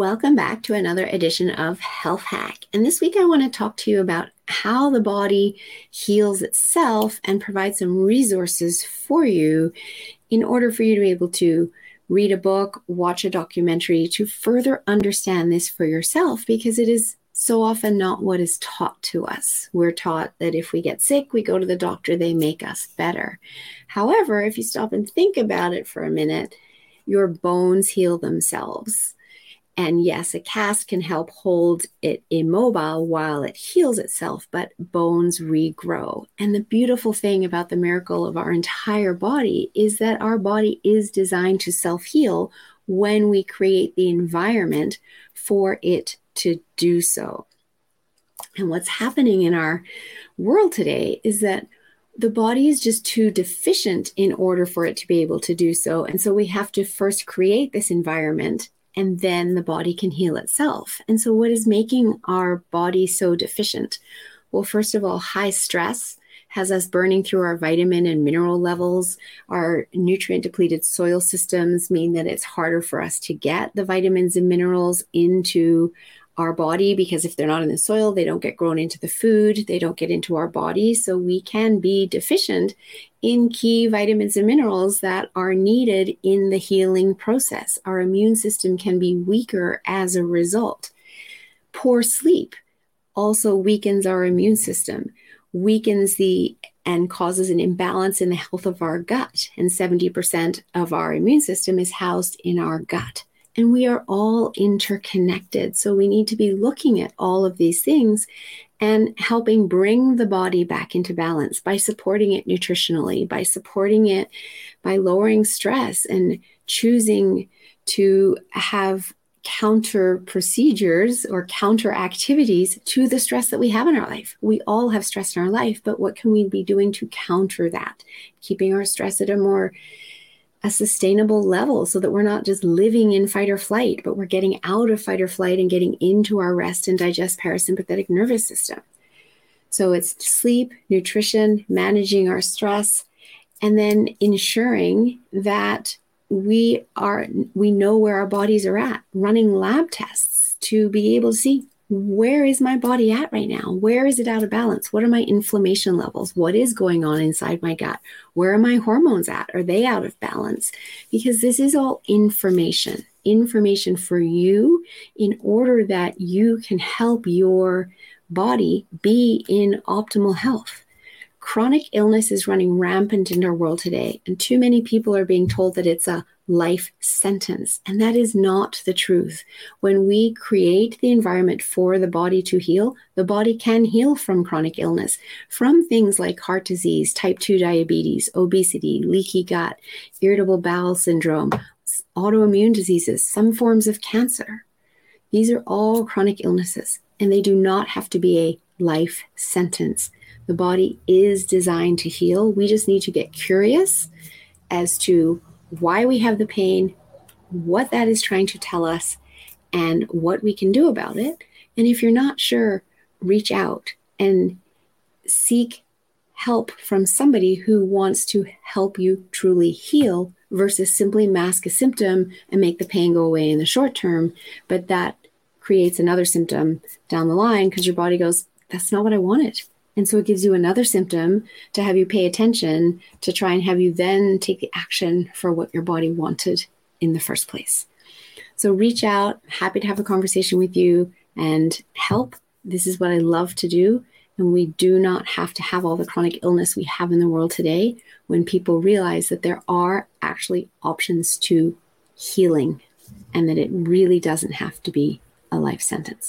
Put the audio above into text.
Welcome back to another edition of Health Hack. And this week I want to talk to you about how the body heals itself and provide some resources for you in order for you to be able to read a book, watch a documentary to further understand this for yourself because it is so often not what is taught to us. We're taught that if we get sick, we go to the doctor, they make us better. However, if you stop and think about it for a minute, your bones heal themselves and yes, a cast can help hold it immobile while it heals itself, but bones regrow. And the beautiful thing about the miracle of our entire body is that our body is designed to self heal when we create the environment for it to do so. And what's happening in our world today is that the body is just too deficient in order for it to be able to do so. And so we have to first create this environment and then the body can heal itself. And so, what is making our body so deficient? Well, first of all, high stress has us burning through our vitamin and mineral levels. Our nutrient depleted soil systems mean that it's harder for us to get the vitamins and minerals into our body because if they're not in the soil, they don't get grown into the food, they don't get into our body. So we can be deficient in key vitamins and minerals that are needed in the healing process. Our immune system can be weaker as a result. Poor sleep also weakens our immune system, weakens the and causes an imbalance in the health of our gut. And 70% of our immune system is housed in our gut. And we are all interconnected. So we need to be looking at all of these things and helping bring the body back into balance by supporting it nutritionally, by supporting it by lowering stress and choosing to have counter procedures or counter activities to the stress that we have in our life. We all have stress in our life, but what can we be doing to counter that? Keeping our stress at a more a sustainable level so that we're not just living in fight or flight, but we're getting out of fight or flight and getting into our rest and digest parasympathetic nervous system. So it's sleep, nutrition, managing our stress, and then ensuring that we are we know where our bodies are at, running lab tests to be able to see where is my body at right now? Where is it out of balance? What are my inflammation levels? What is going on inside my gut? Where are my hormones at? Are they out of balance? Because this is all information, information for you in order that you can help your body be in optimal health. Chronic illness is running rampant in our world today, and too many people are being told that it's a life sentence. And that is not the truth. When we create the environment for the body to heal, the body can heal from chronic illness, from things like heart disease, type 2 diabetes, obesity, leaky gut, irritable bowel syndrome, autoimmune diseases, some forms of cancer. These are all chronic illnesses, and they do not have to be a life sentence. The body is designed to heal. We just need to get curious as to why we have the pain, what that is trying to tell us, and what we can do about it. And if you're not sure, reach out and seek help from somebody who wants to help you truly heal versus simply mask a symptom and make the pain go away in the short term. But that creates another symptom down the line because your body goes, That's not what I wanted. And so it gives you another symptom to have you pay attention to try and have you then take the action for what your body wanted in the first place. So reach out, happy to have a conversation with you and help. This is what I love to do. And we do not have to have all the chronic illness we have in the world today when people realize that there are actually options to healing and that it really doesn't have to be a life sentence.